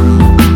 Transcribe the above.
you